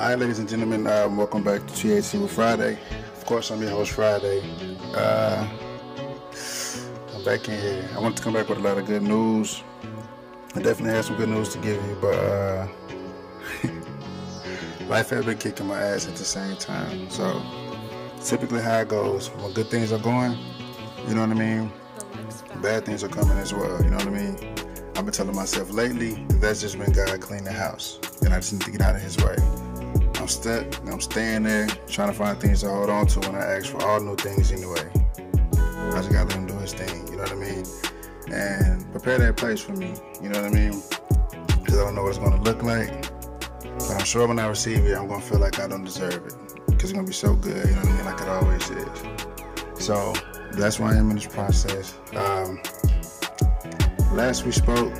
Hi, ladies and gentlemen. Uh, welcome back to THC with Friday. Of course, I'm your host, Friday. Uh, I'm back in here. I want to come back with a lot of good news. I definitely have some good news to give you, but uh, life has been kicking my ass at the same time. So, typically, how it goes when good things are going, you know what I mean? Bad things are coming as well, you know what I mean? I've been telling myself lately that that's just been God clean the house, and I just need to get out of His way. Stuck, I'm staying there, trying to find things to hold on to when I ask for all new things anyway. I just gotta let him do his thing, you know what I mean? And prepare that place for me, you know what I mean? Because I don't know what it's gonna look like. But I'm sure when I receive it, I'm gonna feel like I don't deserve it. Because it's gonna be so good, you know what I mean? Like it always is. So that's why I am in this process. Um, last we spoke,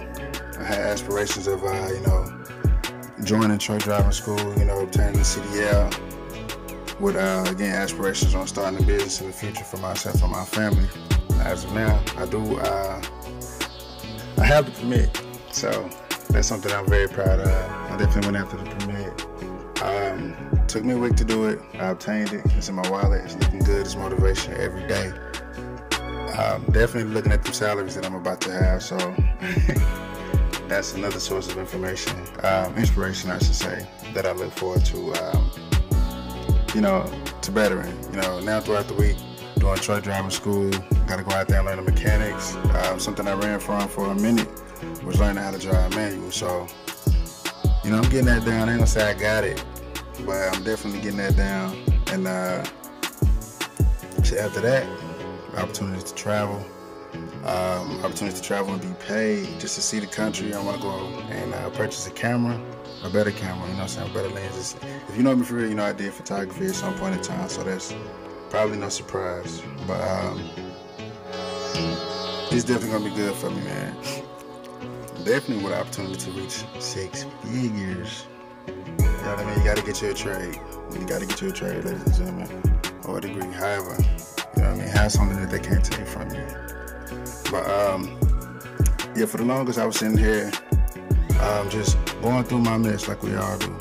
I had aspirations of, uh, you know, joining truck driving school, you know, obtaining the CDL. With, uh, again, aspirations on starting a business in the future for myself and my family. As of now, I do, uh, I have the permit. So that's something I'm very proud of. I definitely went after the permit. Um, took me a week to do it. I obtained it. It's in my wallet. It's looking good. It's motivation every day. Um, definitely looking at the salaries that I'm about to have. So that's another source of information, um, inspiration, I should say, that I look forward to. Um, you know, to bettering. You know, now throughout the week, doing truck driving school, got to go out there and learn the mechanics. Um, something I ran from for a minute was learning how to drive manual. So, you know, I'm getting that down. I ain't gonna say I got it, but I'm definitely getting that down. And uh, after that, opportunities to travel, um, opportunities to travel and be paid, just to see the country. I want to go and uh, purchase a camera, a better camera, you know what I'm saying, better lenses. If you know me for real, you know I did photography at some point in time, so that's probably no surprise. But um, it's definitely gonna be good for me, man. Definitely with opportunity to reach six figures. You know what I mean? You gotta get your trade. You gotta get your trade, ladies and gentlemen, or a degree. However, you know what I mean? Have something that they can't take from you. But um, yeah, for the longest I was sitting here, um, just going through my mess like we all do.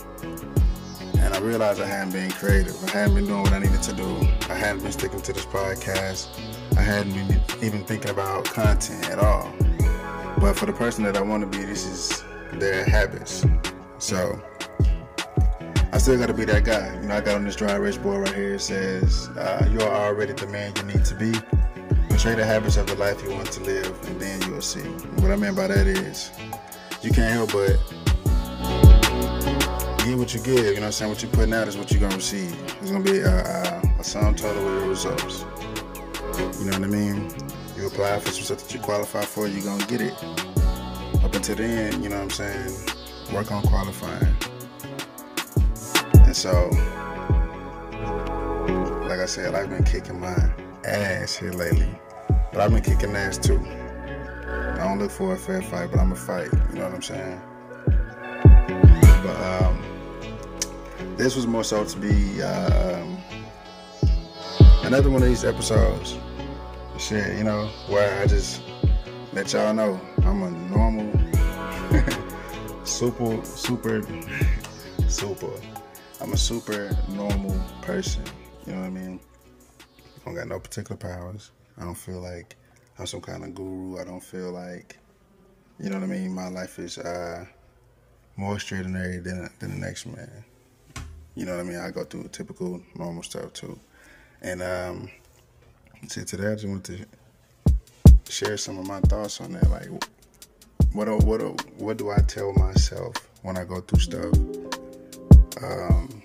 And I realized I hadn't been creative. I hadn't been doing what I needed to do. I hadn't been sticking to this podcast. I hadn't been even thinking about content at all. But for the person that I want to be, this is their habits. So I still got to be that guy. You know, I got on this dry erase board right here. It says, uh, "You are already the man you need to be." Portray the habits of the life you want to live, and then you'll see. What I mean by that is, you can't help but get what you give. You know what I'm saying? What you're putting out is what you're gonna receive. It's gonna be a, a, a sum total of your results. You know what I mean? You apply for some stuff that you qualify for, you're gonna get it. Up until then, you know what I'm saying? Work on qualifying. And so, like I said, I've been kicking my ass here lately. But I've been kicking ass too. I don't look for a fair fight, but I'm a fight. You know what I'm saying? But um, this was more so to be um, another one of these episodes. Shit, you know, where I just let y'all know I'm a normal, super, super, super. I'm a super normal person. You know what I mean? I don't got no particular powers. I don't feel like I'm some kind of guru. I don't feel like, you know what I mean? My life is uh, more extraordinary than, than the next man. You know what I mean? I go through typical normal stuff too. And um, see, today I just want to share some of my thoughts on that. Like, what do, what do, what do I tell myself when I go through stuff um,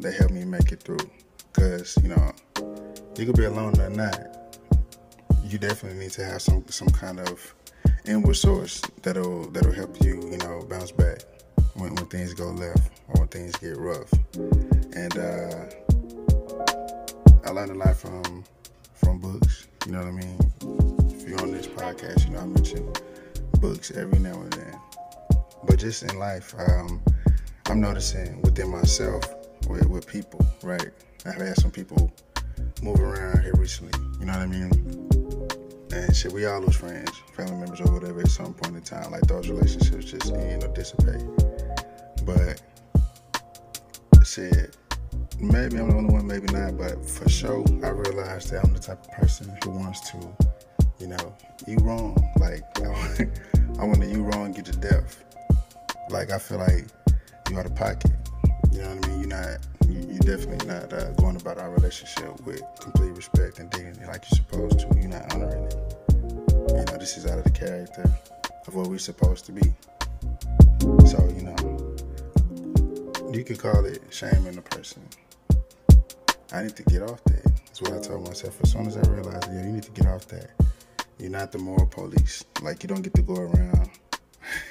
that help me make it through? Because, you know, you could be alone or not. You definitely need to have some some kind of inward source that'll that'll help you, you know, bounce back when, when things go left or when things get rough. And uh, I learned a lot from from books. You know what I mean? If you're on this podcast, you know I mention books every now and then. But just in life, um, I'm noticing within myself with, with people, right? I've had some people move around here recently. You know what I mean? And shit, we all lose friends, family members, or whatever at some point in time. Like those relationships just end or dissipate. But shit, maybe I'm the only one, maybe not, but for sure, I realized that I'm the type of person who wants to, you know, you wrong. Like, I want to you wrong you to death. Like, I feel like you out of pocket. You know what I mean? You're not, you definitely not uh, going about our relationship with complete respect and dignity like you're supposed to. You're not honoring it. You know, this is out of the character of what we're supposed to be. So, you know, you could call it shaming a person. I need to get off that. That's what I told myself. As soon as I realized, yeah, you need to get off that. You're not the moral police. Like, you don't get to go around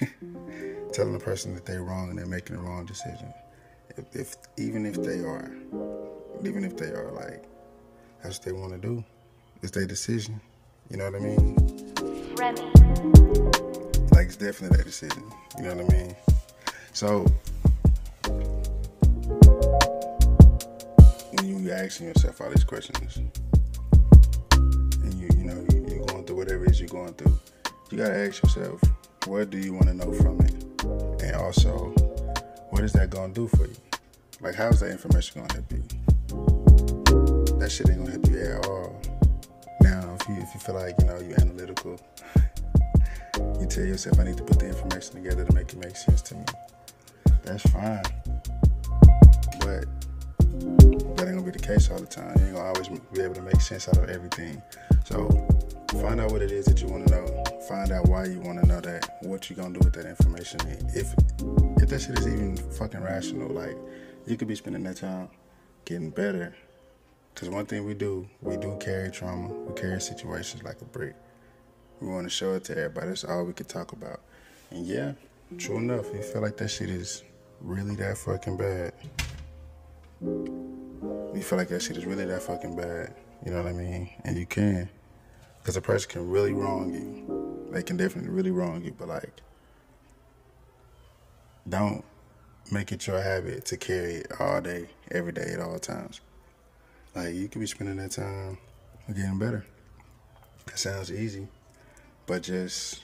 telling the person that they're wrong and they're making the wrong decision. If, if even if they are, even if they are, like, that's what they want to do. It's their decision. You know what I mean? Remy. Like it's definitely their decision. You know what I mean? So when you asking yourself all these questions, and you you know you, you're going through whatever it is you're going through, you gotta ask yourself, what do you want to know from it, and also, what is that gonna do for you? Like, how's that information gonna help you? That shit ain't gonna help you at all. Now, if you if you feel like you know you're analytical, you tell yourself I need to put the information together to make it make sense to me. That's fine, but that ain't gonna be the case all the time. You ain't gonna always be able to make sense out of everything. So find out what it is that you want to know. Find out why you want to know that. What you gonna do with that information? If if that shit is even fucking rational, like you could be spending that time getting better. Cause one thing we do, we do carry trauma. We carry situations like a brick. We want to show it to everybody. That's all we could talk about. And yeah, true enough, you feel like that shit is really that fucking bad you feel like that shit is really that fucking bad, you know what I mean? And you can. Because a person can really wrong you. They can definitely really wrong you, but like, don't make it your habit to carry it all day, every day, at all times. Like, you could be spending that time getting better. That sounds easy, but just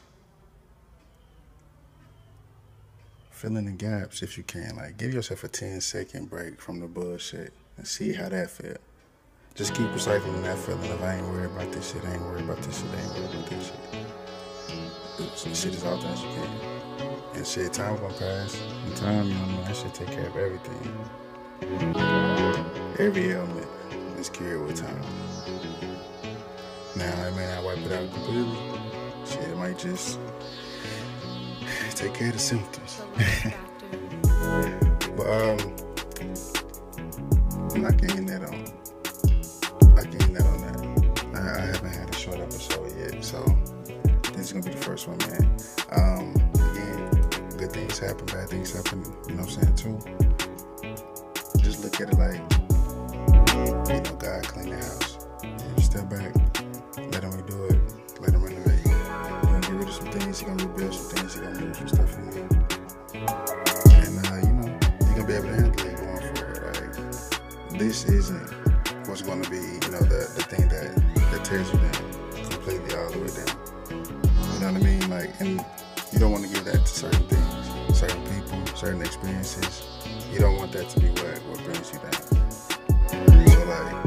fill in the gaps if you can. Like, give yourself a 10 second break from the bullshit and see how that feel. Just keep recycling that feeling of I ain't worried about this shit, I ain't worried about this shit, I ain't worried about this shit. This shit is all that you can. And shit, time gonna pass. And time, you know I mean? That shit take care of everything. Every ailment is cured with time. Now, it may not wipe it out completely. Shit, it might just take care of the symptoms. but um, back, let him do it, let him renovate. You're gonna get rid of some things. You're gonna rebuild some things. You're gonna move some stuff in there. And uh, you know, you're gonna be able to handle it going forward. Like this isn't what's gonna be, you know, the, the thing that, that tears you down completely all the way down. You know what I mean? Like, and you don't want to give that to certain things, certain people, certain experiences. You don't want that to be what, what brings you down. So, like,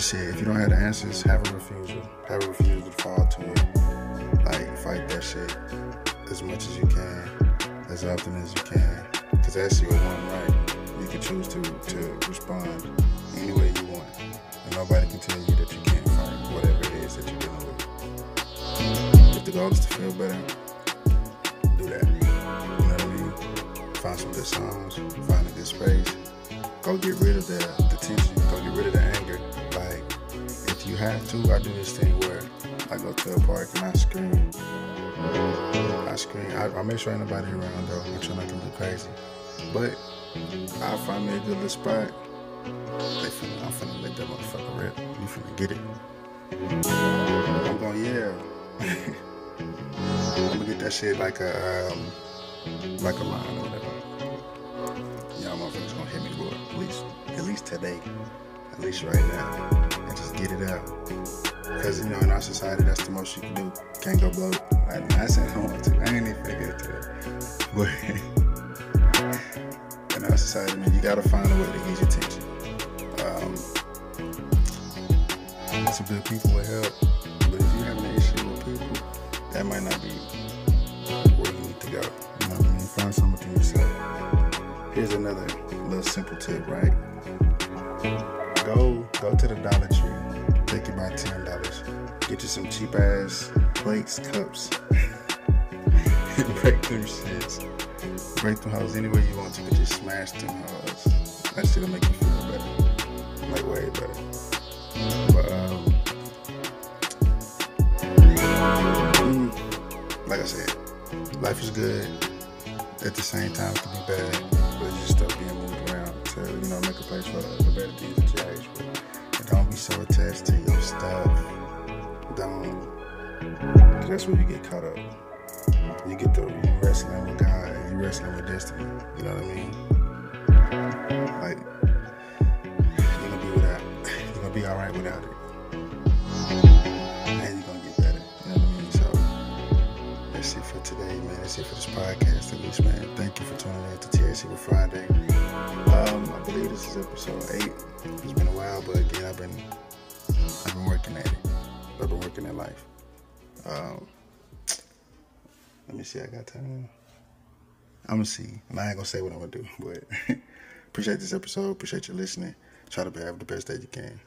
shit, if you don't have the answers, have a refusal. Have a refusal to fall to it. Like, fight that shit as much as you can, as often as you can. Because that's your one right. You can choose to, to respond any way you want. And nobody can tell you that you can't fight whatever it is that you're dealing with. If the goal is to feel better, do that. You know what I mean? Find some good songs, find a good space. Go get rid of the, the tension, go get rid of the anger. Have to, I do this thing where I go to a park and I scream. I scream. I, I make sure ain't nobody around though. I try not to be crazy. But I find me a good little spot. They finna, I'm finna let that motherfucker rip. You finna get it. I'm gonna. I'm gonna get that shit like a um, like a line or whatever. Y'all motherfuckers gonna hit me it. At least at least today. At least right now. And just get it out. Cause you know in our society that's the most you can do. Can't go blow. I, I said I want to. I ain't even figure it to that. But in our society, man, you gotta find a way to get your attention. Um, some good people will help, but if you have an issue with people, that might not be where you need to go. You know what I mean? Find something yourself. Here's another little simple tip, right? Go to the Dollar Tree. Take you about ten dollars. Get you some cheap ass plates, cups, and break them shits. Break them hoes any way you want to, but just smash them hoes. That shit'll make you feel better, like way better. But um, mm, like I said, life is good. At the same time, it can be bad, but you just start being moved around to you know make a place for the better things that you for. So attached to your stuff. Don't. That's where you get caught up. You get the wrestling with God, you wrestling with destiny. You know what I mean? Like you're gonna be without. You're gonna be all right without it. And you're gonna get better. You know what I mean? So that's it for today, man. That's it for this podcast, at least, man. Thank you for tuning in to TSC with Friday. I believe this is episode eight. It's been a while, but again, I've been I've been working at it. I've been working at life. Um, let me see. I got time. I'm gonna see, and I ain't gonna say what I'm gonna do, but appreciate this episode. Appreciate you listening. Try to have the best day you can.